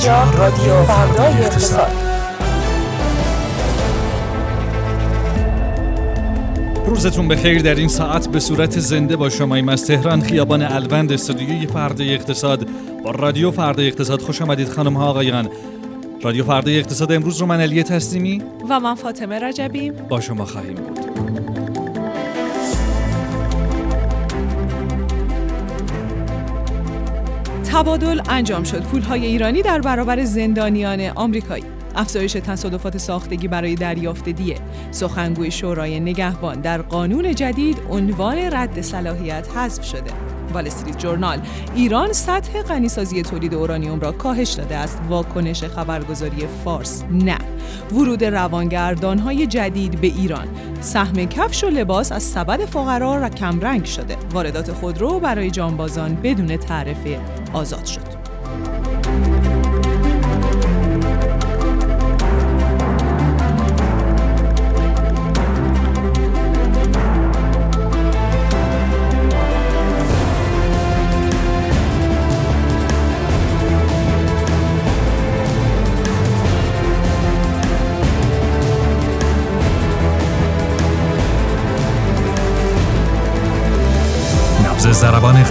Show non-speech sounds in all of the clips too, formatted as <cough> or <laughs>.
اینجا رادیو فردای اقتصاد. روزتون بخیر. در این ساعت به صورت زنده با شماییم از تهران خیابان الوند استودیوی فردای اقتصاد. با رادیو فردای اقتصاد. خوش آمدید خانم ها آقایان. رادیو فردای اقتصاد. امروز رو من علی تسلیمی و من فاطمه رجبی. با شما خواهیم بود. تبادل انجام شد. پولهای ایرانی در برابر زندانیان آمریکایی. افزایش تصادفات ساختگی برای دریافت دیه سخنگوی شورای نگهبان در قانون جدید عنوان رد صلاحیت حذف شده. وال استریت جورنال. ایران سطح غنیسازی تولید اورانیوم را کاهش داده است. واکنش خبرگزاری فارس نه. ورود روانگردان جدید به ایران. سهم کفش و لباس از سبد فقرا را کمرنگ شده. واردات خودرو برای جانبازان بدون تعرفه آزاد شد.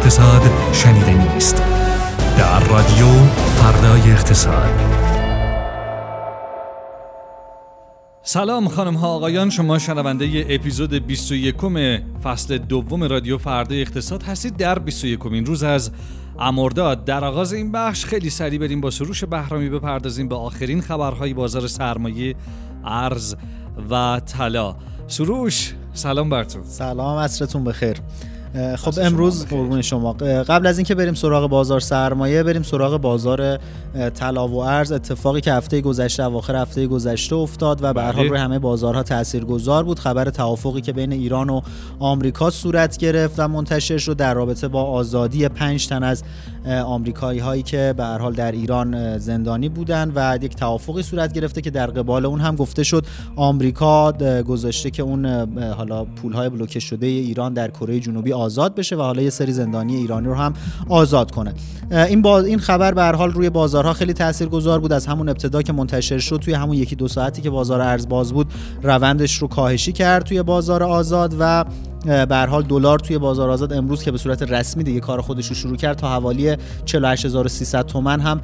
اقتصاد شنیده نیست. در رادیو فردای اقتصاد. سلام خانم ها آقایان شما شنونده ی اپیزود 21 فصل دوم رادیو فردای اقتصاد هستید در 21 این روز از امرداد. در آغاز این بخش خیلی سریع بریم با سروش بهرامی بپردازیم به آخرین خبرهای بازار سرمایه ارز و طلا. سروش سلام بر تو. سلام عصرتون بخیر. خب امروز قربون شما. قبل از اینکه بریم سراغ بازار سرمایه بریم سراغ بازار طلا و ارز. اتفاقی که هفته گذشته اواخر هفته گذشته افتاد و به هر حال بله. روی همه بازارها تاثیرگذار بود. خبر توافقی که بین ایران و آمریکا صورت گرفت و منتشر شد در رابطه با آزادی 5 تن از آمریکایی هایی که به هر حال در ایران زندانی بودن و یک توافقی صورت گرفته که در قبال اون هم گفته شد آمریکا گذاشته که اون حالا پول های بلوکه شده ایران در کره جنوبی آزاد بشه و حالا یه سری زندانی ایرانی رو هم آزاد کنه. این با این خبر به هر حال روی بازارها خیلی تاثیرگذار بود. از همون ابتدا که منتشر شد توی همون یکی دو ساعتی که بازار ارز باز بود روندش رو کاهشی کرد توی بازار آزاد و به حال دلار توی بازار آزاد امروز که به صورت رسمی دیگه کار خودش رو شروع کرد تا حوالی 48300 تومن هم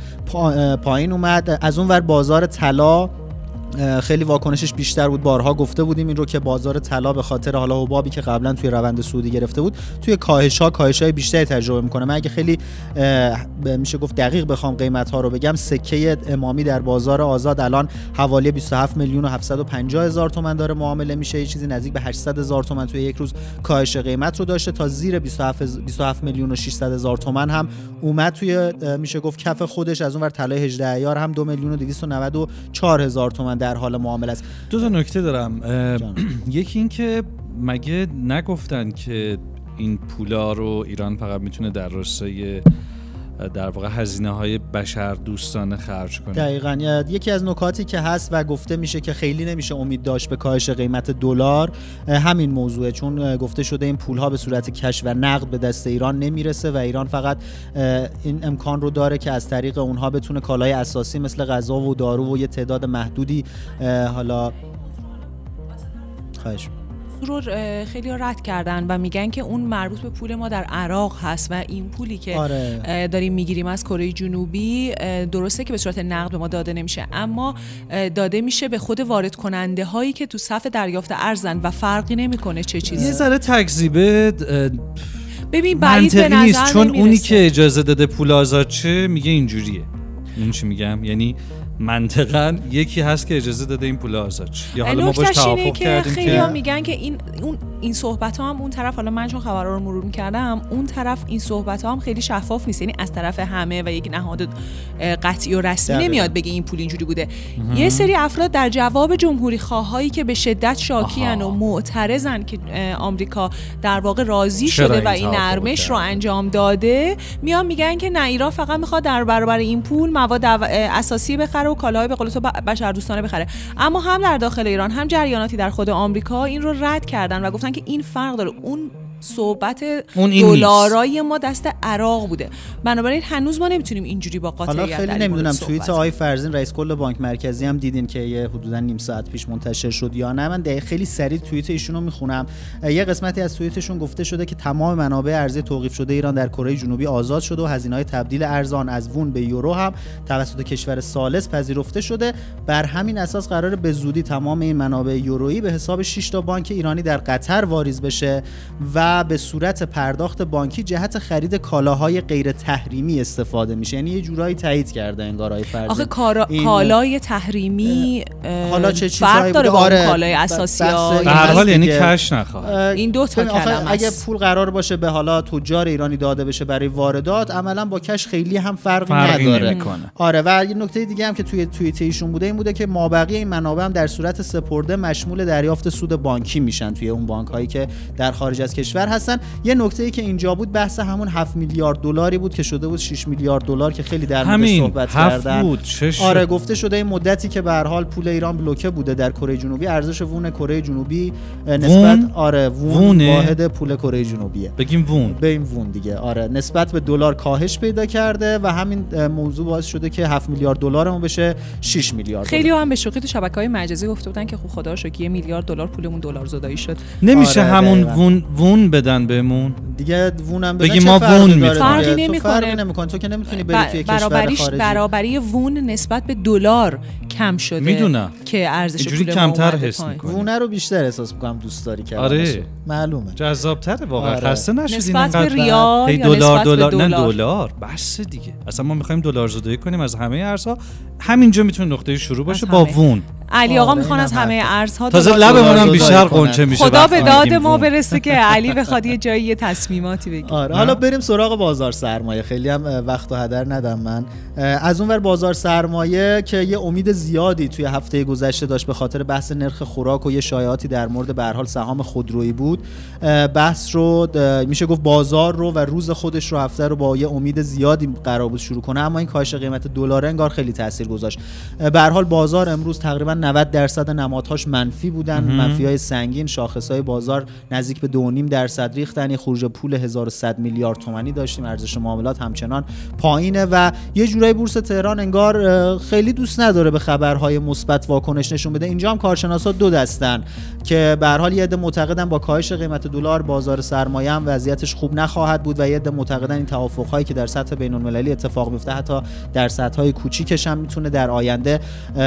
پایین اومد. از اون ور بازار طلا خیلی واکنشش بیشتر بود. بارها گفته بودیم این رو که بازار طلا به خاطر حالا حبابی که قبلا توی روند سعودی گرفته بود توی کاهش ها کاهش های بیشتری تجربه می‌کنه. من اگه خیلی میشه گفت دقیق بخوام قیمت ها رو بگم سکه امامی در بازار آزاد الان حوالی 27 میلیون و 750 هزار تومان داره. معامله میشه یه چیزی نزدیک به 800 هزار تومان توی یک روز کاهش قیمت رو داشته تا زیر 27 27 میلیون و 600 هزار تومان هم اومد توی میشه گفت کف خودش. از اون ور طلای 18 ایار هم 2 میلیون و 294 هزار تومان در حال معامله است. دو تا نکته دارم. <clears throat> یکی اینکه مگه نگفتن که این پولا رو ایران فقط می‌تونه در راستای در واقع هزینه های بشر دوستانه خرج کنه دقیقا. یکی از نکاتی که هست و گفته میشه که خیلی نمیشه امید داشت به کاهش قیمت دلار همین موضوعه. چون گفته شده این پول ها به صورت کش و نقد به دست ایران نمی‌رسه و ایران فقط این امکان رو داره که از طریق اونها بتونه کالای اساسی مثل غذا و دارو و یه تعداد محدودی حالا خواهش رو خیلی رد کردن و میگن که اون مربوط به پول ما در عراق هست و این پولی که آره. داریم می‌گیریم از کره جنوبی درسته که به صورت نقد به ما داده نمیشه اما داده میشه به خود وارد کننده هایی که تو صف دریافت ارزن و فرقی نمی‌کنه چه چیزی. یه ذره تکذیبه ببین بعید به نظر نیست چون اونی که اجازه داده پول آزاد چه میگه اینجوریه. این چی میگم؟ یعنی منطقا یکی هست که اجازه داده این پول آزاد یا حالا ما باش توافق که خیلی که میگن که این اون این صحبت ها هم اون طرف حالا من چون خبر رو مرور می‌کردم اون طرف این صحبت ها هم خیلی شفاف نیست. یعنی از طرف همه و یک نهاد قطعی و رسمی نمیاد بگه این پول اینجوری بوده. یه سری افراد در جواب جمهوری خواهایی که به شدت شاکیان و معترضن که آمریکا در واقع راضی شده و این نرمش رو انجام داده میان میگن که نه ایران فقط می‌خواد در برابر این پول مواد اساسی بخره و کالاهای به قول تو بشر دوستانه بخره. اما هم در داخل ایران هم جریاناتی در خود آمریکا این رو رد کردن و گفتن که این فرق داره. اون صحبت دلارای ما دست عراق بوده. بنابراین هنوز ما نمی‌تونیم اینجوری با حالا قاطعیت خیلی این مورد نمی‌دونم توییت آقای فرزین رئیس کل بانک مرکزی هم دیدین که یه حدودا نیم ساعت پیش منتشر شد یا نه. من دقیق خیلی سریع توییت ایشون رو می‌خونم. یه قسمتی از توییتشون گفته شده که تمام منابع ارزی توقیف شده ایران در کره جنوبی آزاد شده و هزینه‌های تبدیل ارزان از وون به یورو هم توسط کشور ثالث پذیرفته شده. بر همین اساس قرار به زودی تمام این منابع یورویی به حساب 6 تا بانک ایرانی در قطر واریز بشه و به صورت پرداخت بانکی جهت خرید کالاهای غیر تحریمی استفاده میشه یعنی یه جورایی تایید کرده انگار آقای فرزین آخه کارا- این- کالای تحریمی اه، حالا چه چیزایی داره؟ با آره، کالای اساسی ها به هر حال یعنی. کش نخواهد اه، این دو تا کلمه اگه. پول قرار باشه به حالا تجار ایرانی داده بشه برای واردات عملا با کش خیلی هم فرقی, فرقی نداره نمی‌کنه. آره و یه نکته دیگه هم که توی توییت ایشون بوده این بوده که مابقی این منابع هم در صورت سپرده مشمول دریافت سود بانکی میشن توی اون بانک هایی که در خارج از کشور هستن یه نکته ای که اینجا بود بحث همون 7 میلیارد دلاری بود که شده بود 6 میلیارد دلار که خیلی در موردش همین صحبت کردن بود؟ آره گفته شده این مدتی که به هر حال پول ایران بلوکه بوده در کره جنوبی ارزش وون کره جنوبی نسبت وون؟ آره وون؟ واحد پول کره جنوبیه بگیم وون به این وون دیگه آره نسبت به دلار کاهش پیدا کرده و همین موضوع باعث شده که 7 میلیارد دلارمون بشه 6 میلیارد خیلی. هم به شوخی تو شبکه های مجازی گفته بودن که خب خدا رو شکر یه میلیارد دلار پولمون دلار زدایی شد نمیشه آره، همون دقیقاً. وون وون بدن بهمون دیگه وونم بگی بگی ما وون می‌خوایم. فرقی نمی‌کنه. فرقی نمی‌کنه تو که نمی‌تونی بری توی کشور برابریش خارجی برابری وون نسبت به دلار کم شده می‌دونم. که ارزش پول ما کمتر حس. می‌کنی. وونه رو بیشتر احساس می‌کنم دوست داری که آره. معلومه جذابتره واقعا آره. خسته نشدین نسبت به؟ ریال یا دلار نسبت به دلار نه دلار؟ بس دیگه اصلا ما می‌خوایم دلار زدایی کنیم از همه ارزها همینجا می‌تونه نقطه شروع باشه با. وون علی آقا می‌خوان از همه. ارزها تازه لبمون هم بیشتر. قنچه میشه. خدا به داد ما. برسه که <laughs> علی بخواد یه جایی یه تصمیماتی بگیره. آره حالا بریم سراغ بازار سرمایه خیلی هم وقت و هدر ندم من. از اونور بازار سرمایه که یه امید زیادی توی هفته گذشته داشت به خاطر بحث نرخ خوراک و یه شایعاتی در مورد به هر حال سهام خودرویی بود. بحث رو میشه گفت بازار رو و روز خودش رو هفته رو با یه امید زیادی قرار بود شروع کنه. اما این کاهش قیمت دلار انگار خیلی تاثیر گذاشت. به هر حال بازار امروز تقریبا 90 درصد نمادهاش منفی بودن. منفی های سنگین شاخص های بازار نزدیک به 2.5 درصد ریختن. یه خروج پول 1100 میلیارد تومانی داشتیم. ارزش معاملات همچنان پایینه و یه جورایی بورس تهران انگار خیلی دوست نداره به خبرهای مثبت واکنش نشون بده. اینجا هم کارشناسا دو دستن که به هر حال یه عده معتقدن با کاهش قیمت دلار بازار سرمایه هم وضعیتش خوب نخواهد بود و یه عده معتقدن این توافقهایی که در سطح بین‌المللی اتفاق میفته حتی در سطح‌های کوچیکش هم می‌تونه در آینده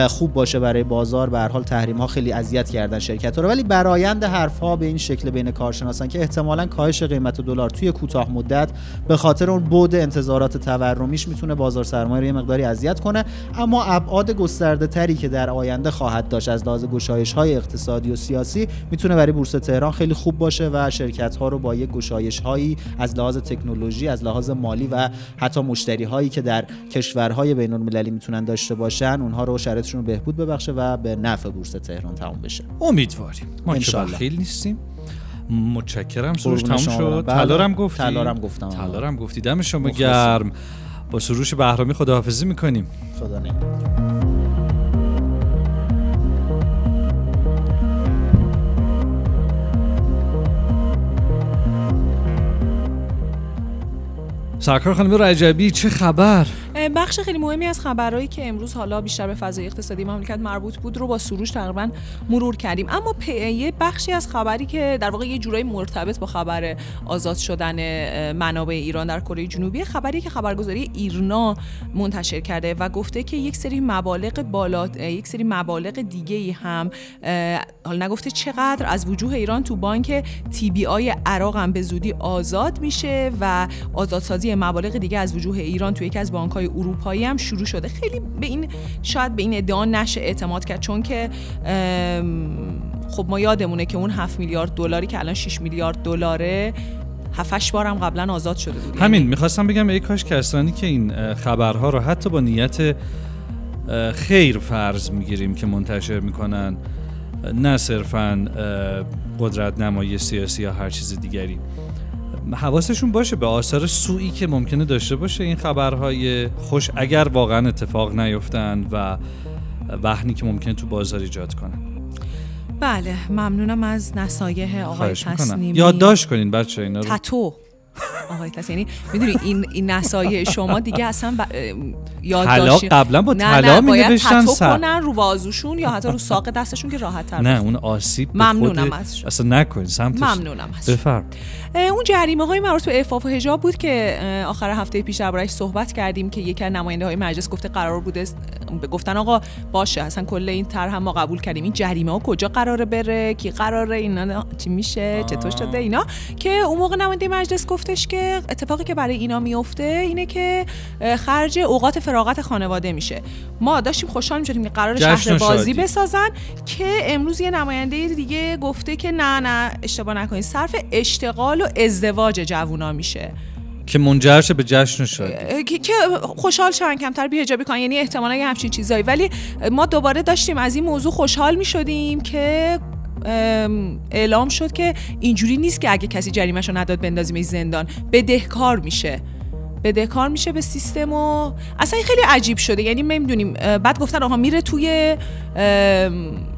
خوب باشه برای بازار به حال تحریم ها خیلی اذیت کردن شرکت رو. ولی برآیند حرف ها به این شکل بین کارشناسان که احتمالاً کاهش قیمت دلار توی کوتاه مدت به خاطر اون بود انتظارات تورمیش می‌تونه بازار سرمایه رو یه مقداری اذیت کنه. اما ابعاد گسترده تری که در آینده خواهد داشت از لحاظ گشایش های اقتصادی و سیاسی می‌تونه برای بورس تهران خیلی خوب باشه و شرکت ها رو با یک گشایش هایی از لحاظ تکنولوژی از لحاظ مالی و حتی مشتری هایی که در کشورهای بین المللی می‌تونن داشته باشن اونها رو شرایطشون بهبود ببخشه و به نفع بورس تهران تموم بشه. امیدواریم. ما که. بخیل نیستیم. متشکرم. سروش تموم شد. برم. بله. تلارم گفتی تلارم گفتم. تلارم گفتی. دم شما. گرم. با سروش بهرامی خداحافظی می‌کنیم. خدا نگهدار. سرکار خانم رجبی چه خبر؟ بخش خیلی مهمی از خبرهایی که امروز حالا بیشتر به فضای اقتصادی مملکت مربوط بود رو با سروش تقریبا مرور کردیم. اما یه بخشی از خبری که در واقع یه جورایی مرتبط با خبر آزاد شدن منابع ایران در کره جنوبی خبری که خبرگزاری ایرنا منتشر کرده و گفته که یک سری مبالغ بالا یک سری مبالغ دیگه ای هم حالا نگفته چقدر از وجوه ایران تو بانک تی بی آی عراق هم به زودی آزاد میشه و آزادسازی مبالغ دیگه از وجوه ایران تو یکی از بانک های اروپایی هم شروع شده. خیلی به این شاید به این ادعا نشه اعتماد کرد چون که خب ما یادمونه که اون 7 میلیارد دلاری که الان 6 میلیارد دلاره 7 بار هم قبلا آزاد شده بود. همین یعنی می‌خواستم بگم ای کاش کسانی که این خبرها رو حتی با نیت خیر فرض می‌گیریم که منتشر می‌کنن نه صرفا قدرت نمایی سیاسی یا هر چیز دیگری. حواسشون باشه به آثار سوئی که ممکنه داشته باشه این خبرهای خوش اگر واقعا اتفاق نیفتن و وهنی که ممکنه تو بازار ایجاد کنن بله ممنونم از نصایح آقای تسلیمی یادداشت کنین بچه اینا رو تتو. آقای یعنی می‌دونی این این نصایح شما دیگه اصلا ب... یادداشت طلا قبلا با طلا می باید نوشتن سر. کنن رو بازوشون یا حتی رو ساق دستشون که راحت تر نه اون آسیب ممنونم خود از شما. اصلا نکنین سمتش. ممنونم از شما. بفرم اون جریمه های مربوط به عفاف و حجاب بود که آخر هفته پیش دربارهش صحبت کردیم که یکی از نماینده های مجلس گفته قرار بوده گفتن آقا باشه اصلا کل این طرح هم ما قبول کردیم. این جریمه ها کجا قراره بره؟ کی قراره؟ اینا چی میشه؟ چطور شده؟ اینا که اون موقع نماینده مجلس گفتش که اتفاقی که برای اینا میفته اینه که خرج اوقات فراغت خانواده میشه. ما داشتیم خوشحال می‌شدیم که قرار شهر بازی. بسازن که امروز یه نماینده دیگه گفته که نه نه اشتباه نکنید. صرف اشتغال و ازدواج جوونا میشه. که منجر به جشن اه، که که خوشحال شن کمتر بیهجابی کنن یعنی احتمالا یه همچین چیزایی. ولی ما دوباره داشتیم از این موضوع خوشحال می‌شدیم که ام، اعلام شد که اینجوری نیست که اگه کسی جریمهشو نداد بندازیمش زندان. بدهکار میشه. بدهکار میشه به سیستم و اصلا این خیلی عجیب شده. یعنی نمی‌دونیم بعد گفتن آها میره توی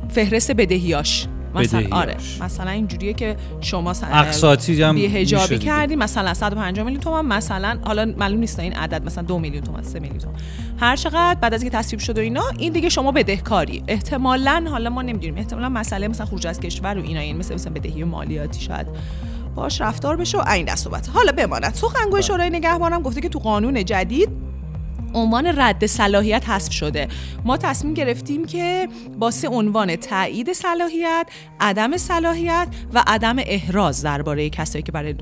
فهرست بدهیاش. مثلا. آره مثلا اینجوریه که شما اقساطی هم بی میشه هجابی دیگه. کردی مثلا 150 میلیون تومان مثلا حالا معلوم نیست این عدد مثلا 2 میلیون تومان 3 میلیون تومان. هر چقدر بعد از اینکه تصویب شد و اینا این دیگه شما بدهکاری. احتمالا حالا ما نمی‌دونیم احتمالا مسئله مثلا خروج از کشور و اینا این مثل مثلا بدهی مالیاتی شاید باش رفتار بشه و این دست حالا بماند. سخنگوی شورای نگهبانم گفته که تو قانون جدید عنوان رد صلاحیت حذف شده. ما تصمیم گرفتیم که با سه عنوان تایید صلاحیت عدم صلاحیت و عدم احراز درباره کسایی که برای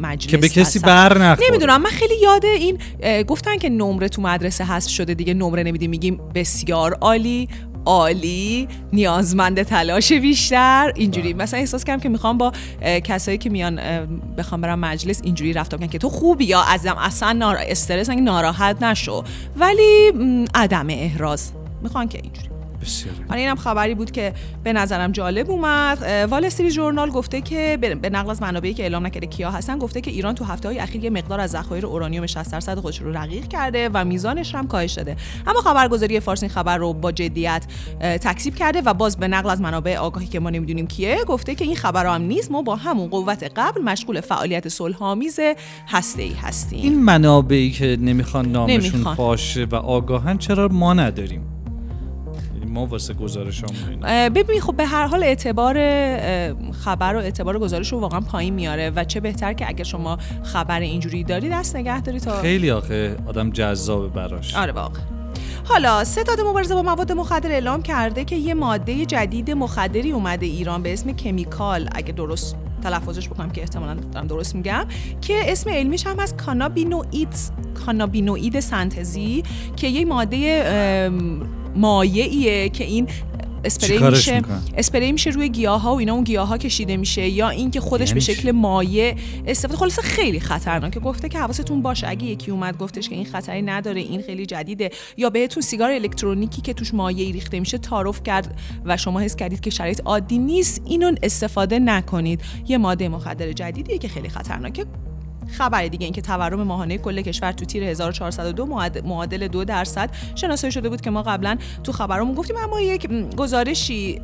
مجلس که به کسی. بر نخوره نمی‌دونم من خیلی یاد این گفتن که نمره تو مدرسه حذف شده دیگه نمره نمیدیم میگیم بسیار عالی. عالی نیازمند تلاش بیشتر. اینجوری. مثلا احساس کردم که می‌خوام با کسایی که میان بخوام برم مجلس اینجوری رفتار کنم که تو خوبی یا ازم اصلا نار... استرس ناراحت نشو. ولی عدم احراز. می‌خوان که اینجوری. بسیار اینم خبری بود که به نظرم جالب اومد. وال استریت جورنال گفته که به نقل از منابعی که اعلام نکرده کیا هستن گفته که ایران تو هفته های اخیر یه مقدار از ذخایر اورانیوم 60 درصد خودش رو رقیق کرده و میزانش هم کاهش داده. اما خبرگزاری فارس این خبر رو با جدیت اه، تکذیب کرده و باز به نقل از منابع آگاهی که ما نمی‌دونیم کیه گفته که این خبر هم نیست. ما با همون قوت قبل مشغول فعالیت صلحآمیز هسته‌ای هستیم. این منابعی که نمی‌خوان نامشون نمی‌خوان. فاشه و آگاهن چرا ما نداریم؟ ما واسه گزارش ببین خب به هر حال اعتبار خبر و اعتبار گزارش رو واقعا پایین میاره و چه بهتر که اگر شما خبر اینجوری داری دست نگه داری تا خیلی آخه آدم جذابه براش. آره واقعا. حالا ستاد مبارزه با مواد مخدر اعلام کرده که یه ماده جدید مخدری اومده ایران به اسم کمیکال اگه درست تلفظش بکنم که احتمالاً دارم درست میگم که اسم علمیش هم از کانابینوئید کانابینوئید سنتزی که یه ماده مایعیه که این اسپری میشه؟ اسپری میشه روی گیاه ها و اینا اون گیاه ها کشیده میشه یا اینکه خودش یعنی به چی؟ شکل مایع استفاده خلاصه خیلی خطرناکه گفته که حواستون باشه اگه یکی اومد گفتش که این خطری نداره این خیلی جدیده یا بهتون سیگار الکترونیکی که توش مایعی ریخته میشه تعارف کرد و شما حس کردید که شرایط عادی نیست اینو استفاده نکنید یه ماده مخدر جدیدیه که خیلی خطرناکه خبر دیگه اینکه تورم ماهانه کل کشور تو تیر 1402 معد- معادل دو درصد شناسایی شده بود که ما قبلا تو خبرامون گفتیم اما یک گزارشی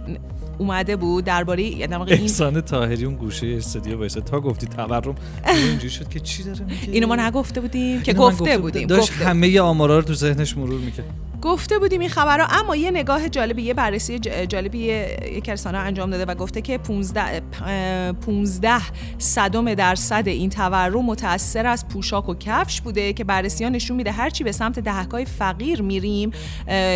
اومده بود درباره این احسان طاهری اون گوشه استودیو وایسه تا گفتی تورم اینجوری شد که چی داره میگه؟ اینو ما نگفته بودیم که گفته بودیم داشت گفته. همه آمارا رو تو ذهنش مرور می‌کرد. گفته بودیم این خبر رو اما یه نگاه جالبی یه بررسی جالبی یک رسانه انجام داده و گفته که 15 پ- 15 صدم درصد این تورم متاثر از پوشاک و کفش بوده که بررسی ها نشون میده هرچی به سمت دهکای فقیر میریم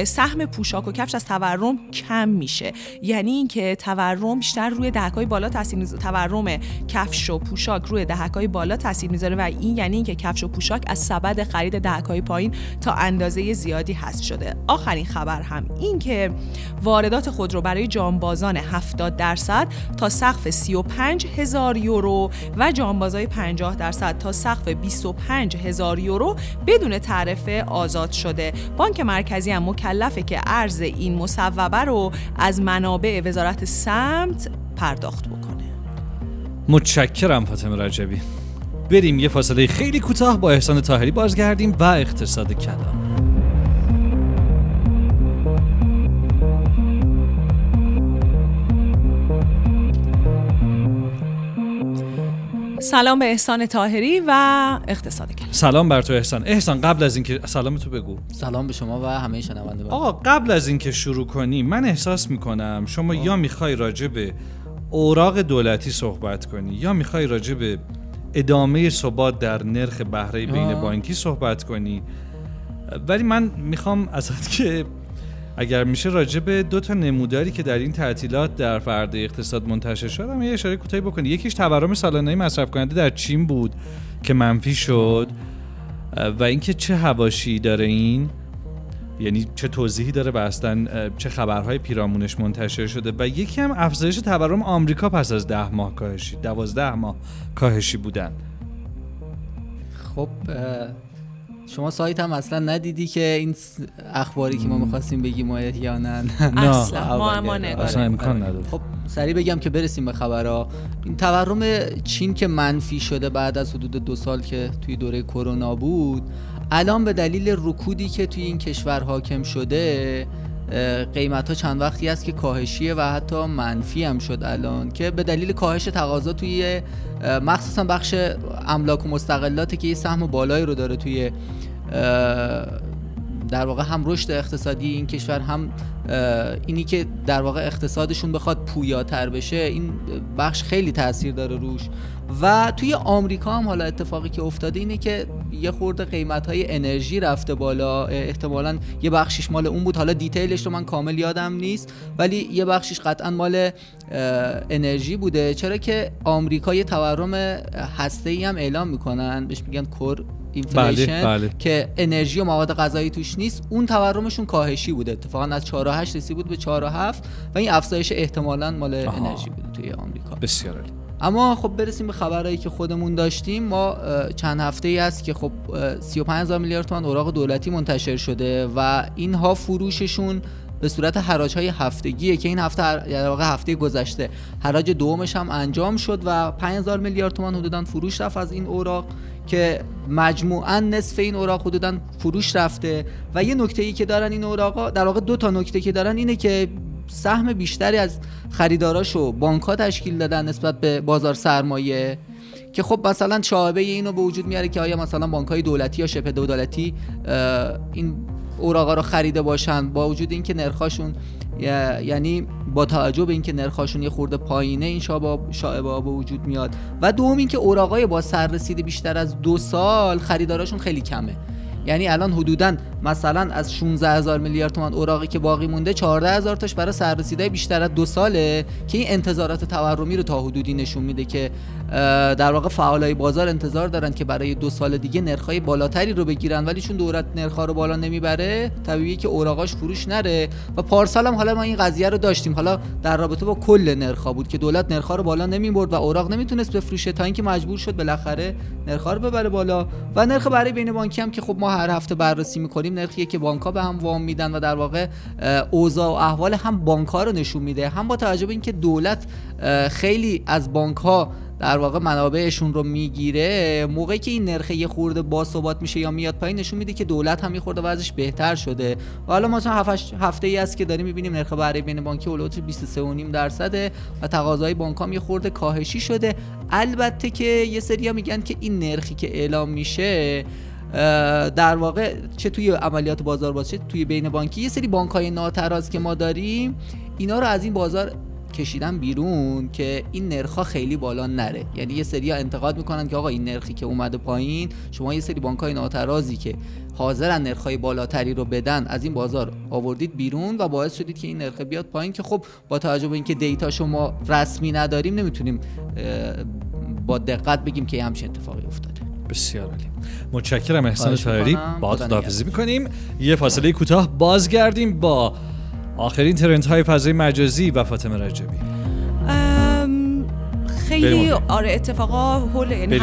سهم پوشاک و کفش از تورم کم میشه. یعنی اینکه تورم بیشتر روی دهکای بالا تاثیر می‌ذاره. تورم کفش و پوشاک روی دهکای بالا تاثیر می‌ذاره و این یعنی اینکه کفش و پوشاک از سبد خرید دهکای پایین تا اندازه زیادی حذف شده. آخرین خبر هم این که واردات خودرو برای جانبازان 70 درصد تا سقف 35 هزار یورو و جانبازای 50 درصد تا سقف 25 هزار یورو بدون تعرفه آزاد شده. بانک مرکزی هم مکلفه که ارز این مصوبه رو از منابع وزارت سمت پرداخت بکنه. متشکرم فاطمه رجبی. بریم یه فاصله خیلی کوتاه با احسان طاهری بازگردیم و اقتصاد کلام سلام به احسان تاهری و اقتصاد کلان. سلام بر تو احسان. احسان قبل از اینکه سلام تو بگو. سلام به شما و همه شنوندگان. آقا قبل از اینکه شروع کنی من احساس می‌کنم شما یا می‌خوای راجع به اوراق دولتی صحبت کنی یا می‌خوای راجع به ادامه ثبات در نرخ بهره بین آه. بانکی صحبت کنی. ولی من می‌خوام ازت که اگر میشه راجع به دو تا نموداری که در این تعطیلات در فرد اقتصاد منتشر شد هم یه اشاره کوتاهی بکنی. یکیش تورم سالانه مصرف کننده در چین بود که منفی شد. و اینکه چه هواشی داره این؟ یعنی چه توضیحی داره و اصلا چه خبرهای پیرامونش منتشر شده؟ و یکی هم افزایش تورم آمریکا پس از ده ماه کاهشی دوازده ماه کاهشی بودن. خب شما سایت هم اصلا ندیدی که این اخباری که ما می‌خواستیم بگیم احیانا اصلا ما گرفت. اصلا امکان نداره. خب سریع بگم که برسیم به خبرها. این تورم چین که منفی شده بعد از حدود دو سال که توی دوره کرونا بود الان به دلیل رکودی که توی این کشور حاکم شده قیمت ها چند وقتی است که کاهشیه و حتی منفی هم شد الان که به دلیل کاهش تقاضا توی مخصوصا بخش املاک و مستقلاتی که یه سهم بالایی رو داره توی در واقع هم رشد اقتصادی این کشور هم اینی که در واقع اقتصادشون بخواد پویاتر بشه این بخش خیلی تاثیر داره روش. و توی آمریکا هم حالا اتفاقی که افتاده اینه که یه خورده قیمت های انرژی رفته بالا. احتمالا یه بخشیش مال اون بود. حالا detail ش رو من کامل یادم نیست ولی یه بخشیش قطعا مال انرژی بوده. چرا که آمریکا یه تورم هسته ای هم اعلام می‌کنن. بهش میگن core inflation بله. که انرژی و مواد غذایی توش نیست. اون تورمشون کاهشی بوده. اتفاقا از 4.8 رسیده بود به 4.7 و این افزایش احتمالا مال آها. انرژی بوده توی آمریکا. بسیار اما خب برسیم به خبرهایی که خودمون داشتیم. ما چند هفته ای است که خب اه، 35 هزار میلیارد تومان اوراق دولتی منتشر شده و اینها فروششون به صورت حراج های هفتگیه که این هفته در واقع هفته گذشته حراج دومش هم انجام شد و 5000 میلیارد تومان حدودا فروش رفت از این اوراق. که مجموعا نصف این اوراق حدودا فروش رفته و یه نکته ای که دارن این اوراقا در واقع دو تا نکته که دارن اینه که سهم بیشتری از خریداراشو بانک ها تشکیل دادن نسبت به بازار سرمایه که خب مثلا شعبه اینو به وجود میاره که آیا مثلا بانک های دولتی یا شبه دولتی این اوراقا رو خریده باشن با وجود اینکه نرخاشون یعنی با توجه به اینکه نرخاشون یه خورده پایینه این شعبه به وجود میاد. و دوم اینکه اوراقای با سررسید بیشتر از دو سال خریداراشون خیلی کمه. یعنی الان حدودا مثلا از 16 هزار میلیارد تومان اوراقی که باقی مونده 14 هزار تاش برای سررسیدهای بیشتر از دو ساله که این انتظارات تورمی رو تا حدودی نشون میده که در واقع فعالای بازار انتظار دارن که برای دو سال دیگه نرخهای بالاتری رو بگیرن ولی چون دولت نرخها رو بالا نمی‌بره طبیعیه که اوراقاش فروش نره. و پارسال هم حالا ما این قضیه رو داشتیم. حالا در رابطه با کل نرخها بود که دولت نرخها رو بالا نمی‌برد و اوراق نمی‌تونست بفروشه تا اینکه مجبور شد بالاخره نرخها رو ببره بالا. و نرخ برای بین بانکی هم که خب ما هر هفته بررسی می‌کنیم نرخیه که بانک ها به هم وام میدن و در واقع اوضاع و احوال هم بانک ها رو نشون میده. هم با توجه به اینکه دولت خیلی از بانک ها در واقع منابعشون رو می‌گیره موقعی که این نرخ یه خورده باثبات میشه یا میاد پایین نشون میده که دولت هم یه خورده وضعش بهتر شده. و حالا مثلا هفت هفته ای است که داریم می‌بینیم نرخ بهره بین بانکی اولوت 23.5 درصده و تقاضای بانک هم یه خورده کاهشی شده. البته که یه سری میگن که این نرخی که اعلام میشه در واقع چه توی عملیات بازار باشه توی بین بانکی یه سری بانک های ناتراز که ما داریم. اینا رو از این بازار کشیدن بیرون که این نرخ خیلی بالا نره. یعنی یه سری انتقاد می‌کنن که آقا این نرخی که اومده پایین شما یه سری بانک های ناترازی که حاضرن نرخ های بالاتری رو بدن از این بازار آوردید بیرون و باعث شدید که این نرخ بیاد پایین که خب با توجه به اینکه دیتا شما رسمی نداریم نمی‌تونیم با دقت بگیم که همچین اتفاقی افتاده. بسیار عالی. متشکرم احسان طاهری. با خدا خداحافظی می‌کنیم. یه فاصله کوتاه بازگردیم با آخرین ترنت های فضای مجازی و فاطمه رجبی. خیلی آره اتفاقا هول یعنی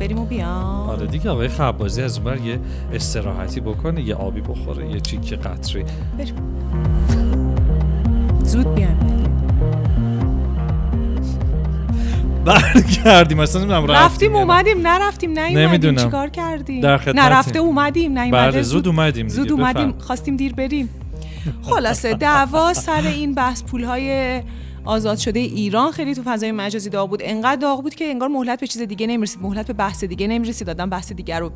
بریم و بیام آره دیگه آقای خبازی از اونور یه استراحتی بکنه یه آبی بخوره یه چیک قطری بریم. زود بیایم. برگردیم اصلا نمی‌دونم رفتیم نه. اومدیم نرفتیم نیومدیم نمی‌دونم. چیکار کردیم در. نرفته اومدیم نیومده بله زود اومدیم زود. اومدیم. خواستیم دیر بریم خلاصه دعوا سر این بحث پولهای آزاد شده ایران خیلی تو فضای مجازی داغ بود انقدر داغ بود که انگار مهلت به چیز دیگه نمی‌رسید مهلت به بحث دیگه نمی‌رسید دادن بحث دیگه رو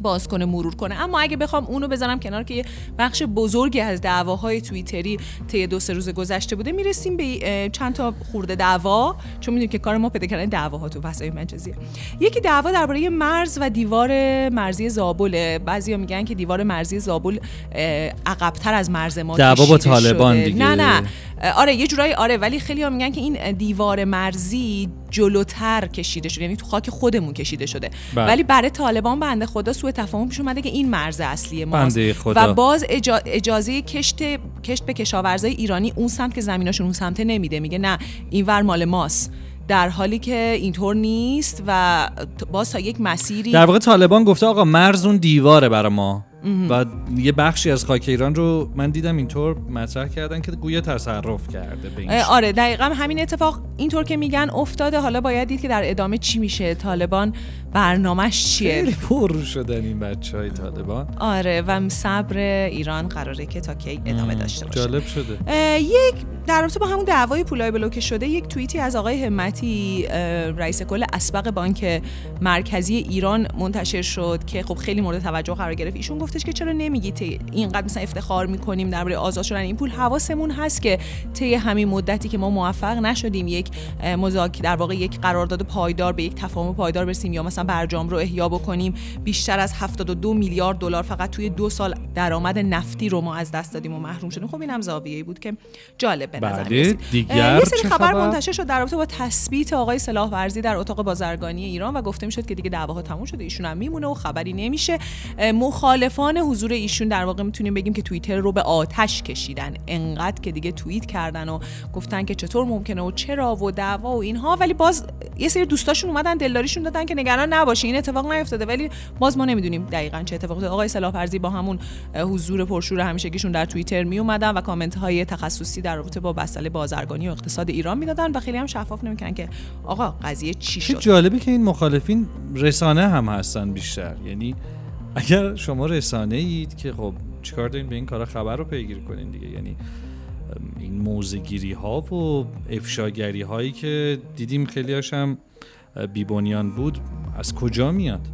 باز کنه مرور کنه. اما اگه بخوام اونو بذارم کنار که یه بخش بزرگی از دعواهای توییتری طی دو سه روز گذشته بوده می‌رسیم به چند تا خورده دعوا. چون می‌دونیم که کار ما پیدا کردن دعواها تو وسایل مجازی یکی دعوا درباره مرز و دیوار مرزی زابل. بعضیا میگن که دیوار مرزی زابل عقبتر از مرز ما دعوا با طالبان دیگه. نه نه. آره یه جورایی آره ولی خیلی ها میگن که این دیوار مرزی جلوتر کشیده شده. یعنی تو خاک خودمون کشیده شده. بله. ولی برای طالبان بنده خدا سوء تفاهم پیش اومده که این مرز اصلی ماست. خدا. و باز اجازه کشت کشت به کشاورزای ایرانی اون سمت که زمیناشون اون سمت نمیده. میگه نه این ور مال ماست. در حالی که اینطور نیست و باز تا یک مسیری در واقع طالبان گفته آقا مرز اون دیواره برای ما. و یه بخشی از خاک ایران رو من دیدم اینطور مطرح کردن که گویا تصرف کرده به آره دقیقا همین اتفاق اینطور که میگن افتاده. حالا باید دید که در ادامه چی میشه؟ طالبان برنامهش چیه؟ خیلی پر شدن این بچه های طالبان. آره و صبر ایران قراره که تا کی ادامه داشته باشه. جالب شده. یک در رابطه با همون دعوای پولای بلوکه شده یک توییتی از آقای همتی رئیس کل اسبق بانک مرکزی ایران منتشر شد که خب خیلی مورد توجه قرار گرفت. ایشون گفتش که چرا نمیگی اینقدر مثلا افتخار می‌کنیم درباره آزاد شدن. این پول حواسمون هست که طی همین مدتی که ما موفق نشدیم یک مذاکره در واقع یک قرارداد پایدار به یک تفاهم پایدار برسیم یا مثلا برجام رو احیا بکنیم بیشتر از 72 میلیارد دلار فقط توی دو سال درآمد نفتی رو ما از دست دادیم و محروم شدیم. خب اینم زاویه‌ای بود که جالب به نظر بله دیگر یه سری خبر منتشر شد در رابطه با تثبیت آقای سلاح ورزی در اتاق بازرگانی ایران و گفته می‌شد که دیگه دعواها تموم شده ایشون هم میمونه و خبری نمیشه. مخالفان حضور ایشون در واقع می‌تونیم بگیم که توییتر رو به آتش کشیدن. انقدر که دیگه توییت کردن و گفتن که چطور ممکنه و چرا و دعوا و اینها. ولی باز یه سری دوستاشون اومدن دلداریشون دادن که نگران نباشه این اتفاق نیفتاده. ولی باز ما نمی‌دونیم دقیقا چه اتفاقی آقای سلاح ورزی با همون حضور پرشور همیشگیشون در توییتر می اومدن و کامنت های تخصصی در رابطه با مسئله بازرگانی و اقتصاد ایران می‌دادن و خیلی هم شفاف نمی‌کنن که آقا قضیه چی شد؟ جالبه که این مخالفین رسانه هم هستن بیشتر. یعنی اگر شما رسانه اید که خب چیکار دارین به این کارا خبر رو پیگیری کنین دیگه. یعنی این موزگیری ها و افشاگری هایی که دیدیم خیلی هم بیبونیان بود از کجا میاد؟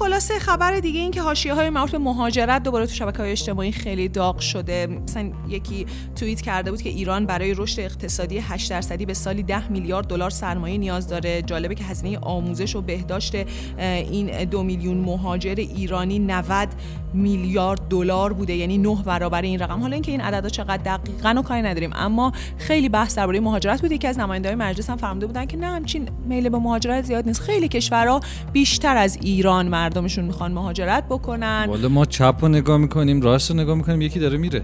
خلاصه خبر دیگه این که حاشیه های مربوط به مهاجرت دوباره تو شبکه های اجتماعی خیلی داغ شده. مثلا یکی توییت کرده بود که ایران برای رشد اقتصادی 8 درصدی به سالی 10 میلیارد دلار سرمایه نیاز داره. جالبه که هزینه آموزش و بهداشت این دو میلیون مهاجر ایرانی 90 میلیارد دلار بوده یعنی نه برابر این رقم. حالا اینکه این عددا چقدر دقیقا و کاری نداریم. اما خیلی بحث درباره مهاجرت بوده که از نماینده‌های مجلس هم فرموده بودن که نه همچین میل به مهاجرت زیاد نیست. خیلی کشورها بیشتر از ایران مردمشون می‌خوان مهاجرت بکنن. والا ما چپ رو نگاه می‌کنیم راست رو نگاه می‌کنیم یکی داره میره.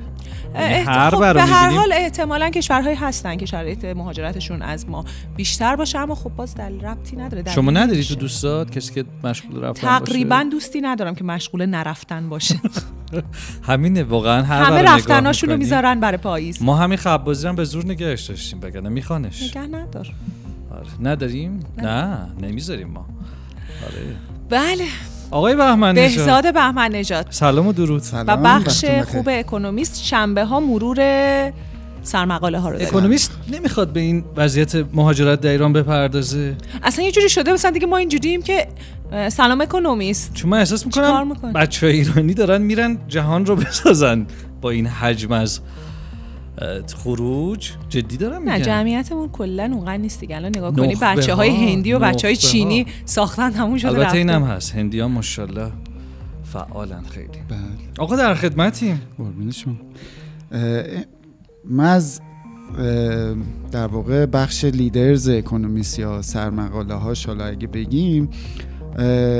هر خب به هر حال احتمالا کشورهایی هستن که شرایط مهاجرتشون از ما بیشتر باشه اما خب باز دلیل ربطی نداره شما نداری تو دوستات کسی که مشغول رفتن تقریبا دوستی ندارم که مشغول نرفتن باشه. <laughs> همینه واقعا هر همه رفتناشون رو می‌ذارن برای پاییز. ما همین خبازی هم به زور نگهش داشتیم بگن میخوانش. نگه ندار. آره. نداریم. نه, نمی‌ذاریم ما. آره. بله. آقای بهمن بهزاد بهمن نجات سلام و درود. و بخش خوب اکونومیست شنبه ها مرور سرمقاله ها رو داریم. اکونومیست نمی‌خواد به این وضعیت مهاجرت در ایران بپردازه؟ اصلا یه جوری شده مثلا دیگه ما اینجوریم که سلام اکونومیست. چون من احساس می‌کنم بچه ایرانی دارن میرن جهان رو بسازن با این حجم از خروج. جدی دارم میگن نه جمعیتمون کلا اونقدر نیست دیگه. الان نگاه کنی بچه های هندی و بچه های چینی ساختن همون شده البته اینم هست. هندی ها ماشاءالله فعالن خیلی. بله. آقا در خدمتیم. قربون شما. من از در واقع بخش لیدرز اکونومیست یا سرمقاله هاش حالا اگه بگیم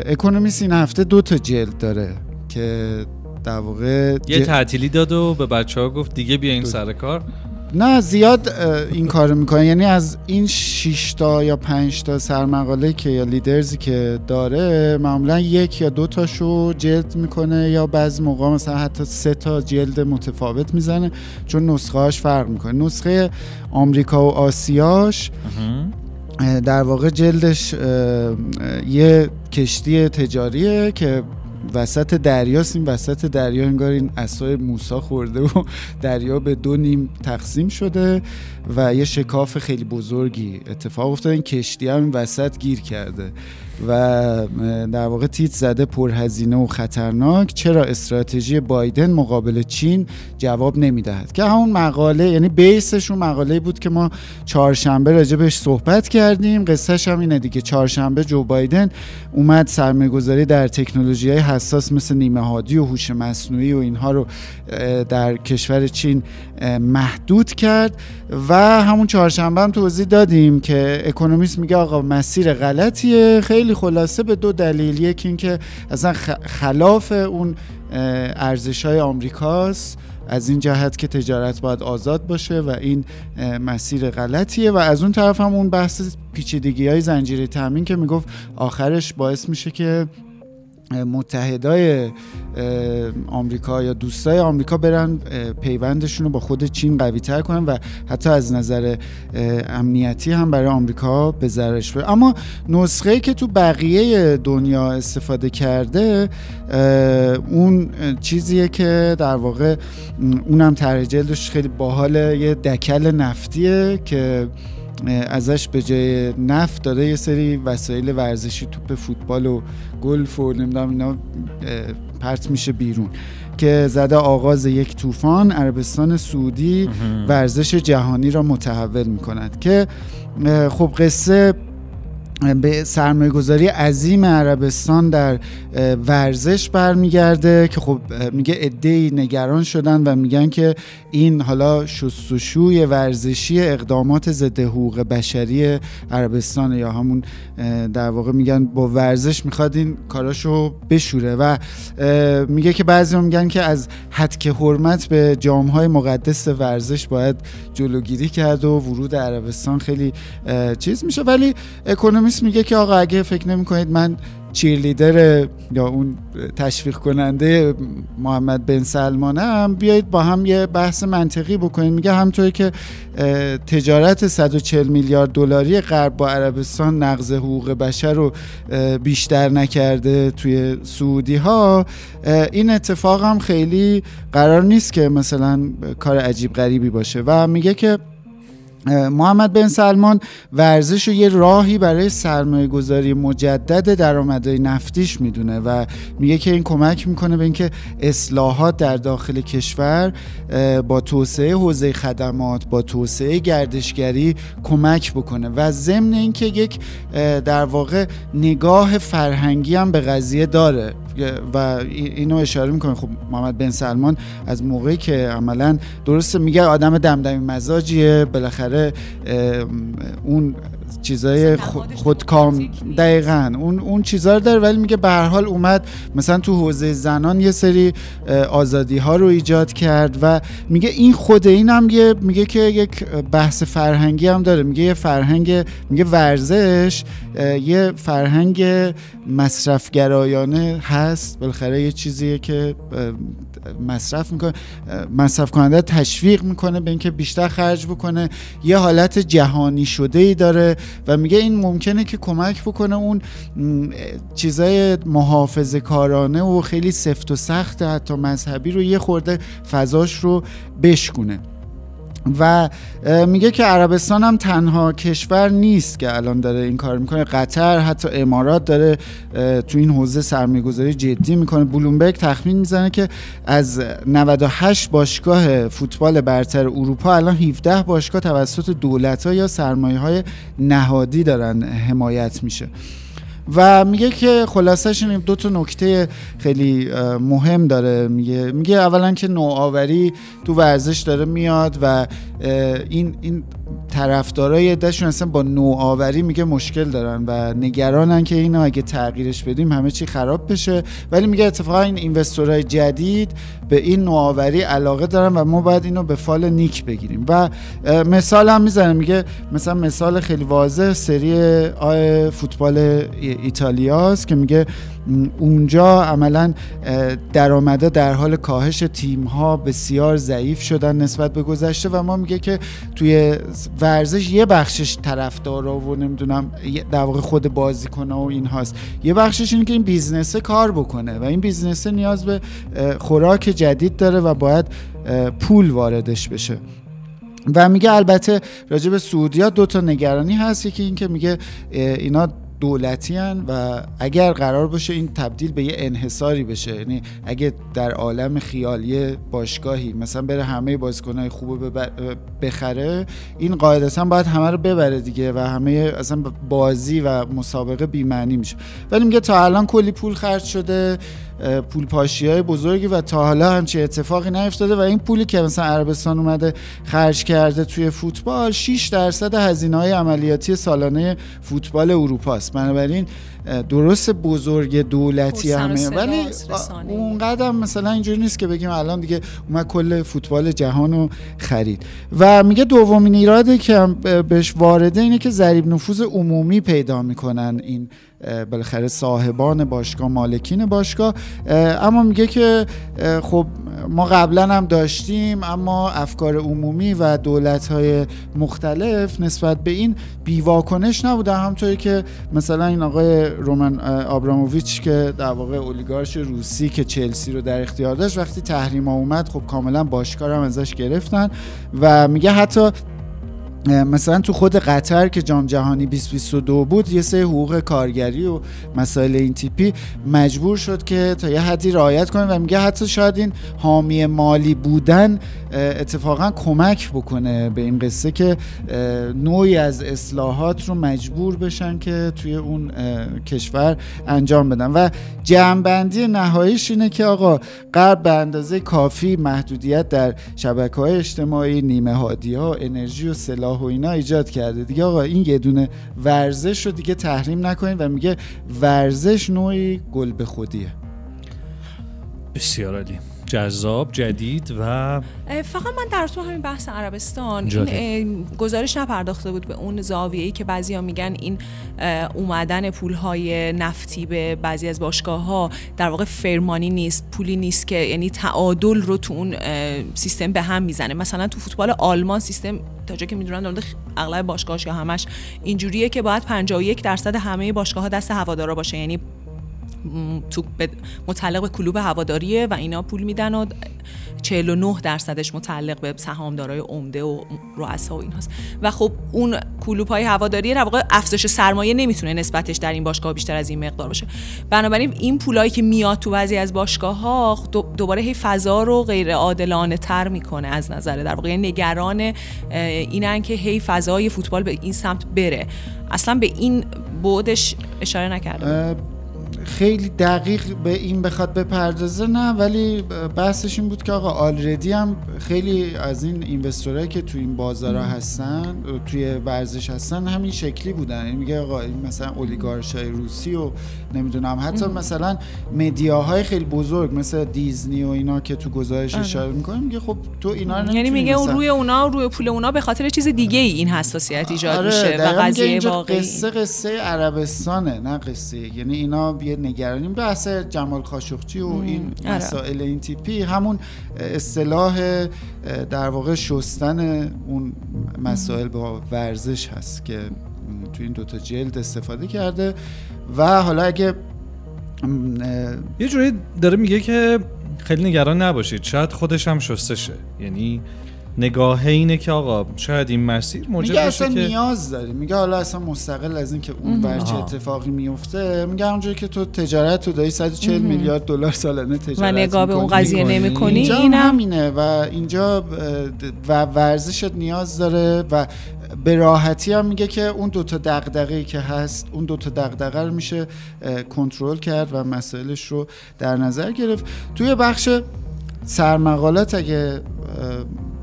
اکونومیست این هفته دو تا جلد داره که در واقع یه تعطیلی داد و به بچه ها گفت دیگه بیا این سر کار. نه زیاد این کار می‌کنه یعنی از این 6 تا یا 5 تا سرمقاله که یا لیدرزی که داره معمولا یک یا دو تاشو جلد می‌کنه یا بعضی موقع مثلا حتی سه تا جلد متفاوت می‌زنه چون نسخه هاش فرق می‌کنه. نسخه آمریکا و آسیاش در واقع جلدش یه کشتی تجاریه که وسط دریاست این وسط دریا انگار این اسای موسا خورده و <laughs> دریا به دو نیم تقسیم شده و یه شکاف خیلی بزرگی اتفاق افتاده این کشتی هم وسط گیر کرده. و در واقع تیت زده پرهزینه و خطرناک. چرا استراتژی بایدن مقابل چین جواب نمی‌دهد؟ که همون مقاله یعنی بیسش اون مقاله بود که ما چهارشنبه راجبش صحبت کردیم. قصهش هم اینه دیگه چهارشنبه جو بایدن اومد سرمایه‌گذاری در تکنولوژی های حساس مثل نیمه هادی و هوش مصنوعی و اینها رو در کشور چین محدود کرد. و همون چهارشنبه هم توضیح دادیم که اکونومیست میگه آقا مسیر غلطیه خیلی خلاصه به دو دلیل. یکی اینکه اصلا خلاف اون ارزش های آمریکاست از این جهت که تجارت باید آزاد باشه و این مسیر غلطیه و از اون طرف هم اون بحث پیچیدگی های زنجیره تامین که می‌گفت آخرش باعث میشه که متحدای آمریکا یا دوستای آمریکا برن پیوندشون رو با خود چین قوی تر کنن و حتی از نظر امنیتی هم برای آمریکا به ضررش بره اما نسخه که تو بقیه دنیا استفاده کرده اون چیزیه که در واقع اونم طرح خیلی باحال یه دکل نفتیه که ازش به جای نفت داره یه سری وسایل ورزشی توپ فوتبال و گلف و نمی‌دونم اینا پرت میشه بیرون. که زده آغاز یک طوفان عربستان سعودی ورزش جهانی را متحول می‌کند. که خب قصه به سرمایه گذاری عظیم عربستان در ورزش برمیگرده که خب میگه ادهی نگران شدن و میگن که این حالا شستشوی ورزشی اقدامات ضد حقوق بشری عربستان یا همون در واقع میگن با ورزش می‌خواد این کاراشو بشوره و میگه که بعضی میگن که از حد که حرمت به جامهای مقدس ورزش باید جلوگیری کرد و ورود عربستان خیلی چیز میشه. ولی اکونومیست میگه که آقا اگه فکر نمی کنید من چیرلیدر یا اون تشویق کننده محمد بن سلمانم بیایید با هم یه بحث منطقی بکنید میگه همطوری که تجارت 140 میلیارد دلاری غرب با عربستان نقض حقوق بشر رو بیشتر نکرده توی سعودی ها این اتفاق هم خیلی قرار نیست که مثلا کار عجیب غریبی باشه. و میگه که محمد بن سلمان ورزش رو یه راهی برای سرمایه گذاری مجدد درآمدهای نفتیش می‌دونه و میگه که این کمک می‌کنه به اینکه اصلاحات در داخل کشور با توسعه حوزه خدمات با توسعه گردشگری کمک بکنه و ضمن اینکه یک در واقع نگاه فرهنگی هم به قضیه داره. و اینو اشاره می‌کنه. خب محمد بن سلمان از موقعی که عملا درسته میگه آدم دمدمی مزاجیه بالاخره اون چیزای خودکام. دقیقا. اون اون چیزا رو داره ولی میگه به هر حال اومد مثلا تو حوزه زنان یه سری آزادی ها رو ایجاد کرد و میگه این خود این هم یه میگه که یک بحث فرهنگی هم داره. میگه یه فرهنگ میگه ورزش یه فرهنگ مصرفگرایانه هست. بالاخره یه چیزیه که مصرف می‌کنه مصرف کننده تشویق می‌کنه به اینکه بیشتر خرج بکنه. یه حالت جهانی شده ای داره و میگه این ممکنه که کمک بکنه اون چیزای محافظه کارانه و خیلی سفت و سخت حتی مذهبی رو یه خورده فضاش رو بشکونه. و میگه که عربستان هم تنها کشور نیست که الان داره این کار می‌کنه. قطر حتی امارات داره تو این حوزه سرمایه‌گذاری جدی می‌کنه. بلومبرگ تخمین می‌زنه که از 98 باشگاه فوتبال برتر اروپا الان 17 باشگاه توسط دولت ها یا سرمایه های نهادی دارن حمایت میشه. و میگه که خلاصش این دو تا نکته خیلی مهم داره. میگه میگه اولا که نوآوری تو ورزش داره میاد و این این طرفدارای دشون اصلا با نوآوری میگه مشکل دارن و نگرانن که اینو اگه تغییرش بدیم همه چی خراب بشه. ولی میگه اتفاقا این اینوستورهای جدید به این نوآوری علاقه دارن و ما باید اینو به فال نیک بگیریم. و مثال هم می‌زنه. میگه مثلا مثال خیلی واضح سری آی فوتبال ایتالیاست که میگه اونجا عملا درآمدا در حال کاهش تیم ها بسیار ضعیف شدن نسبت به گذشته و ما میگه که توی ورزش یه بخشش طرفدارا و نمی‌دونم در واقع خود بازیکن و این هاست. یه بخشش اینه که این business کار بکنه و این business نیاز به خوراک جدید داره و باید پول واردش بشه. و میگه البته راجع به سعودیا دو تا نگرانی هست. یکی اینکه میگه اینا دولتی هن و اگر قرار باشه این تبدیل به یه انحصاری بشه. یعنی اگه در عالم خیالی باشگاهی مثلا بره همه بازیکنهای خوب بخره این قاعدتا باید همه رو ببره دیگه و همه اصلا بازی و مسابقه بیمعنی میشه. ولی میگه تا الان کلی پول خرج شده. پول پاشی های بزرگی و تا حالا همچه اتفاقی نیفتاده و این پولی که مثلا عربستان اومده خرج کرده توی فوتبال 6 درصد هزینه های عملیاتی سالانه فوتبال اروپا است. بنابراین درست بزرگ دولتی همه ولی اون قدم مثلا اینجوری نیست که بگیم الان دیگه اومد کل فوتبال جهان رو خرید. و میگه دومین ایراده که بهش وارده اینه که ضریب نفوذ عمومی پیدا می‌کنن این بالاخره صاحبان باشگاه مالکین باشگاه. اما میگه که خب ما قبلا هم داشتیم اما افکار عمومی و دولت های مختلف نسبت به این بیواکنش نبوده همطوری که مثلا این آقای رومن آبراموویچ که در واقع اولیگارش روسی که چلسی رو در اختیار داشت وقتی تحریم ها اومد خب کاملا باشگاه هم ازش گرفتن و میگه حتی مثلا تو خود قطر که جام جهانی 2022 بود یه سه حقوق کارگری و مسائل این تیپی مجبور شد که تا یه حدی رعایت کنه و میگه حتی شاید این حامی مالی بودن اتفاقا کمک بکنه به این قصه که نوعی از اصلاحات رو مجبور بشن که توی اون کشور انجام بدن. و جمعبندی نهاییش اینه که آقا غرب به اندازه کافی محدودیت در شبکه های اجتماعی نیمه هادی ها انرژی و سلاح و اینا ایجاد کرده. دیگه آقا این یه دونه ورزش رو دیگه تحریم نکنید و میگه ورزش نوعی گل به خودیه. بسیار عالی. جذاب جدید و فقط من در تو همین بحث عربستان این گزارش نپرداخته بود به اون زاویه‌ای که بعضیا میگن این اومدن پولهای نفتی به بعضی از باشگاه ها در واقع فرمانی نیست پولی نیست که یعنی تعادل رو تو اون سیستم به هم می‌زنه. مثلا تو فوتبال آلمان سیستم تا جا که می‌دونن اغلب باشگاهش یا همش اینجوریه که باید 51 درصد همه باشگاه ها دست هوادارا باشه. یعنی تو متعلق به کلوب هواداریه و اینا پول میدن و 49 درصدش متعلق به سهامدارای عمده و رؤسا و ایناست. و خب اون کلوب های هواداری در واقع افزایش سرمایه نمی‌تونه نسبتش در این باشگاه بیشتر از این مقدار باشه. بنابراین این پولایی که میاد تو بعضی از باشگاه ها دوباره هی فضا رو غیر عادلانه تر می‌کنه از نظر در واقع. نگران اینن که هی فضای فوتبال به این سمت بره. اصلا به این بودش اشاره نکرده خیلی دقیق به این بخواد بپردازه نه ولی بحثش این بود که آقا آلردی هم خیلی از این اینوستورایی که توی این بازارها هستن توی ورزش هستن همین شکلی بودن. یعنی میگه آقا این مثلا اولیگارشای روسی و نمی‌دونم حتی مثلا مدیاهای خیلی بزرگ مثل دیزنی و اینا که تو گزارش آره. اشاره می‌کنه میگه خب تو اینا رو یعنی میگه اون روی اونا روی پول اونا به خاطر چیز دیگه ای این حساسیت ایجاد آره میشه و قضیه واقعی. قصه قصه عربستانه نه قصه یعنی اینا یه نگرانیم. بحث جمال خاشقچی و این آره. مسائل این تیپی همون اصطلاح در واقع شستن اون مسائل با ورزش هست که تو این دوتا جلد استفاده کرده. و حالا اگه یه جوری داره میگه که خیلی نگران نباشید. شاید خودش هم شسته یعنی نگاه اینه که آقا شاید این مسیر موجب میگه اصلا که... نیاز داری میگه حالا اصلا مستقل از اینکه اون برچه اتفاقی میفته میگه اونجوری که تو تجارت تو داری 140 میلیارد دلار سالانه تجارت و نگاه به اون قضیه نمی‌کنی اینجا این همینه و اینجا و ورزشت نیاز داره و به راحتی هم میگه که اون دوتا دغدغه‌ای که هست اون دوتا دغدغه رو میشه کنترل کرد و مسائلش رو در نظر گرفت. توی بخش سرمقالات اگه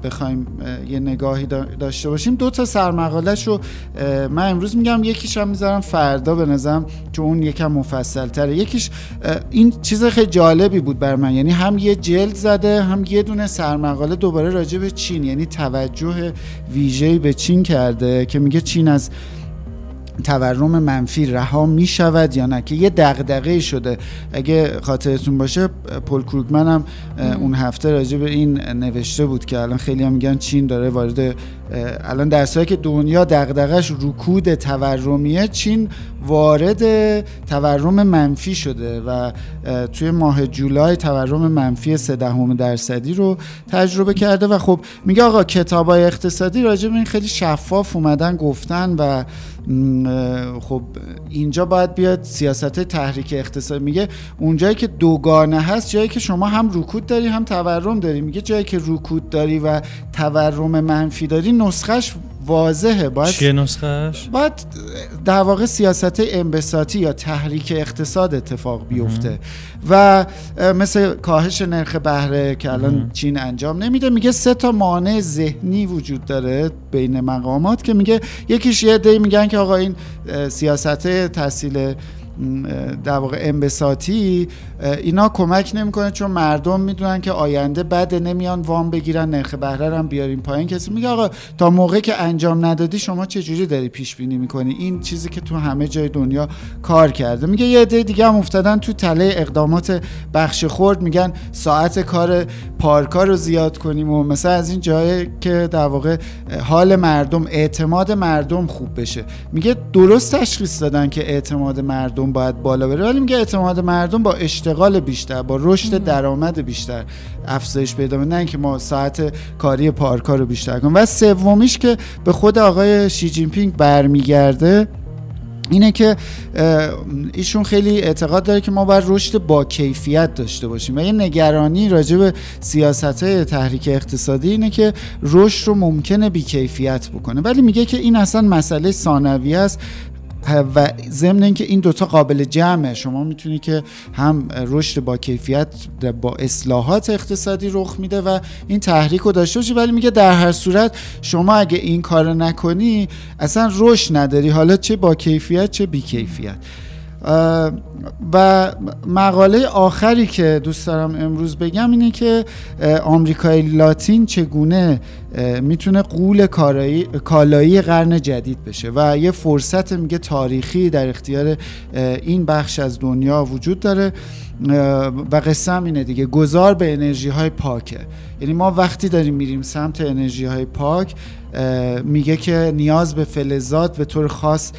بخوایم یه نگاهی داشته باشیم. دو تا سرمقالش رو من امروز میگم یکیش هم می‌ذارم فردا به نظرم چون اون یکم مفصل تره یکیش این چیز خیلی جالبی بود بر من. یعنی هم یه جلد زده هم یه دونه سرمقاله دوباره راجع به چین یعنی توجه ویژه‌ای به چین کرده که میگه چین از تورم منفی رها می شود یا نه؟ که یه دغدغه شده. اگه خاطرتون باشه پل کروگمن هم اون هفته راجع به این نوشته بود که الان خیلی هم میگن چین داره وارد الان در صورتی که دنیا دغدغش رکود تورمیه چین وارد تورم منفی شده و توی ماه جولای تورم منفی 3 دهم درصدی رو تجربه کرده و خب میگه آقا کتابای اقتصادی راجع به این خیلی شفاف اومدن گفتن و خب اینجا باید بیاد سیاست تحریک اقتصاد. میگه اونجایی که دوگانه هست جایی که شما هم رکود داری هم تورم داری. میگه جایی که رکود داری و تورم منفی داری نسخش واضحه. باید چیه نسخش؟ باید در واقع سیاست انبساطی یا تحریک اقتصاد اتفاق بیفته. و مثل کاهش نرخ بهره که الان چین انجام نمیده میگه سه تا مانع ذهنی وجود داره بین مقامات که میگه یکیش یه دی میگن که آقا این سیاست تحصیل در واقع انبساطی اینا کمک نمی‌کنه چون مردم می‌دونن که آینده بده نمیان وام بگیرن نرخ بهره هم بیاریم پایین. کسی میگه آقا تا موقعی که انجام ندادی شما چه جوری داری پیش بینی می‌کنی؟ این چیزی که تو همه جای دنیا کار کرده. میگه یه عده دیگه هم افتادن تو تله اقدامات بخش خورد میگن ساعت کار پارکا رو زیاد کنیم و مثلا از این جایی که در واقع حال مردم اعتماد مردم خوب بشه. میگه درست تشخیص دادن که اعتماد مردم باید بالا بره. ولی میگه اعتماد مردم با اشتغال بیشتر با رشد درآمد بیشتر افزایش پیدا نه اینکه ما ساعت کاری پارکا رو بیشتر کنیم. و سومیش که به خود آقای شی جین پینگ برمیگرده اینه که ایشون خیلی اعتقاد داره که ما باید رشد با کیفیت داشته باشیم. و یه نگرانی راجع به سیاست های تحریک اقتصادی اینه که رشد رو ممکنه بی کیفیت بکنه. ولی میگه که این اصلا مسئله ثانویه است. و ضمن اینکه این دوتا قابل جمعه. شما می‌تونی که هم رشد با کیفیت با اصلاحات اقتصادی رخ میده و این تحریک رو داشته باشی ولی میگه در هر صورت شما اگه این کار نکنی اصلا رشد نداری. حالا چه با کیفیت چه بی کیفیت و مقاله آخری که دوست دارم امروز بگم اینه که آمریکای لاتین چگونه می‌تونه قول کالایی قرن جدید بشه. و یه فرصت میگه تاریخی در اختیار این بخش از دنیا وجود داره. و قصه هم اینه دیگه. گذار به انرژی های پاکه. یعنی ما وقتی داریم میریم سمت انرژی های پاک میگه که نیاز به فلزات به طور خاص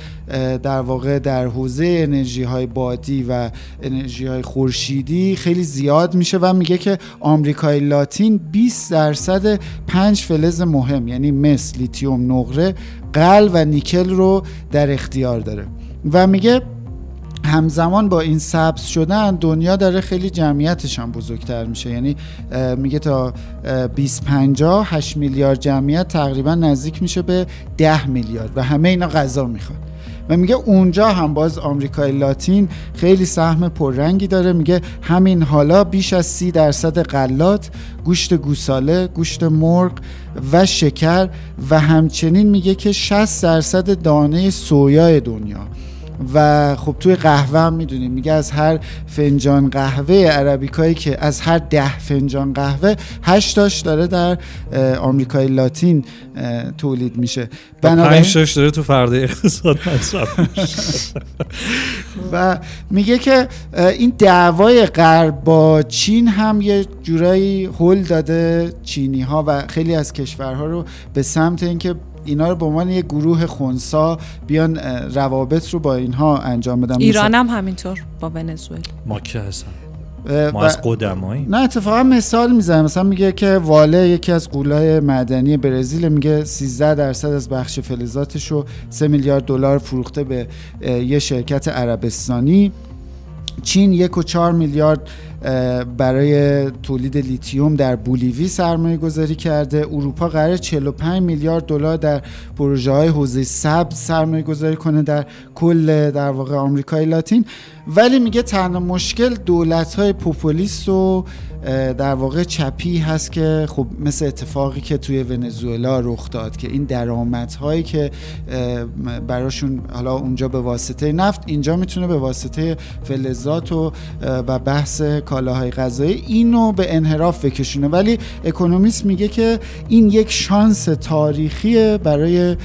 در واقع در حوزه انرژی های بادی و انرژی های خورشیدی خیلی زیاد میشه و میگه که آمریکای لاتین 20 درصد پنج فلز مهم یعنی مس لیتیوم نقره قل و نیکل رو در اختیار داره. و میگه همزمان با این سبز شدن دنیا داره خیلی جمعیتش هم بزرگتر میشه. یعنی میگه تا 2050 8 میلیارد جمعیت تقریبا نزدیک میشه به 10 میلیارد و همه اینا غذا می‌خوان. و میگه اونجا هم باز آمریکای لاتین خیلی سهم پررنگی داره. میگه همین حالا بیش از سی درصد غلات گوشت گوساله گوشت مرغ و شکر و همچنین میگه که 60 درصد دانه سویای دنیا. و خب توی قهوه هم می‌دونیم. میگه از هر فنجان قهوه عربیکایی که از هر ده فنجان قهوه هشتاش داره در آمریکای لاتین تولید میشه. بنابراین تاش داره تو فرده اقتصاد مصرف و میگه که این دعوای غرب با چین هم یه جورایی هل داده چینی ها و خیلی از کشورها رو به سمت اینکه اینا رو به عنوان یه گروه خونسا بیان روابط رو با اینها انجام بدن. ایران هم همینطور با ونزوئلا. ما که هستن؟ ما از قدمایی؟ نه اتفاقا مثال می‌زنه. مثلا میگه که واله یکی از قولای معدنی برزیل میگه 13 درصد از بخش فلزاتش رو 3 میلیارد دلار فروخته به یه شرکت عربستانی. چین یک و چهار میلیارد برای تولید لیتیوم در بولیوی سرمایه گذاری کرده. اروپا قرار 45 میلیارد دلار در پروژه های حوزه سبز سرمایه گذاری کنه در کل در واقع آمریکای لاتین. ولی میگه تنها مشکل دولت های پوپولیست و در واقع چپی هست که خب مثل اتفاقی که توی ونزوئلا رخ داد که این درآمدهایی که براشون حالا اونجا به واسطه نفت اینجا می‌تونه به واسطه فلزات و و بحث کالاهای غذایی اینو به انحراف بکشونه. ولی اکونومیست میگه که این یک شانس تاریخی برای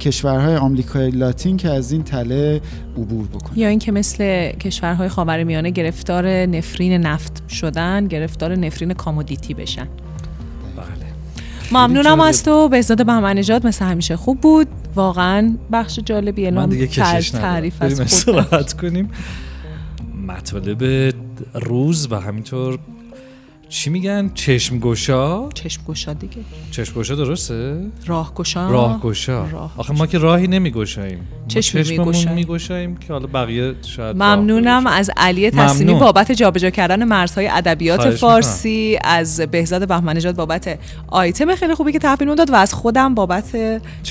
کشورهای آمریکای لاتین که از این تله عبور بکنه. یا اینکه مثل کشورهای خاورمیانه گرفتار نفرین نفت شدن گرفتار نفرین کامودیتی بشن. بله. ممنونم. از تو. بهزاد بهمن نژاد مثل همیشه خوب بود. واقعا بخش جالبیه من دیگه کشش تعریف از خود. کنیم. مطالب روز و همینطور چی میگن؟ چشم گشا چشم گشا دیگه. چشم گشا درسته؟ راه گشا راه آخه ما که راهی نمیگشاییم. ما چشمی چشممون می‌گشاییم. که حالا بقیه شاید ممنونم از علی ممنون. بابت جابجا کردن مرزهای ادبیات فارسی از بهزاد بهمن نژاد بابت آیتم خیلی خوبی که تحویل داد و از خودم بابت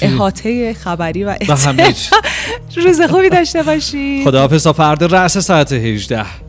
احاطه خبری و. <laughs> روز خوبی داشته باشی خداحافظ تا فردا رأس ساعت 18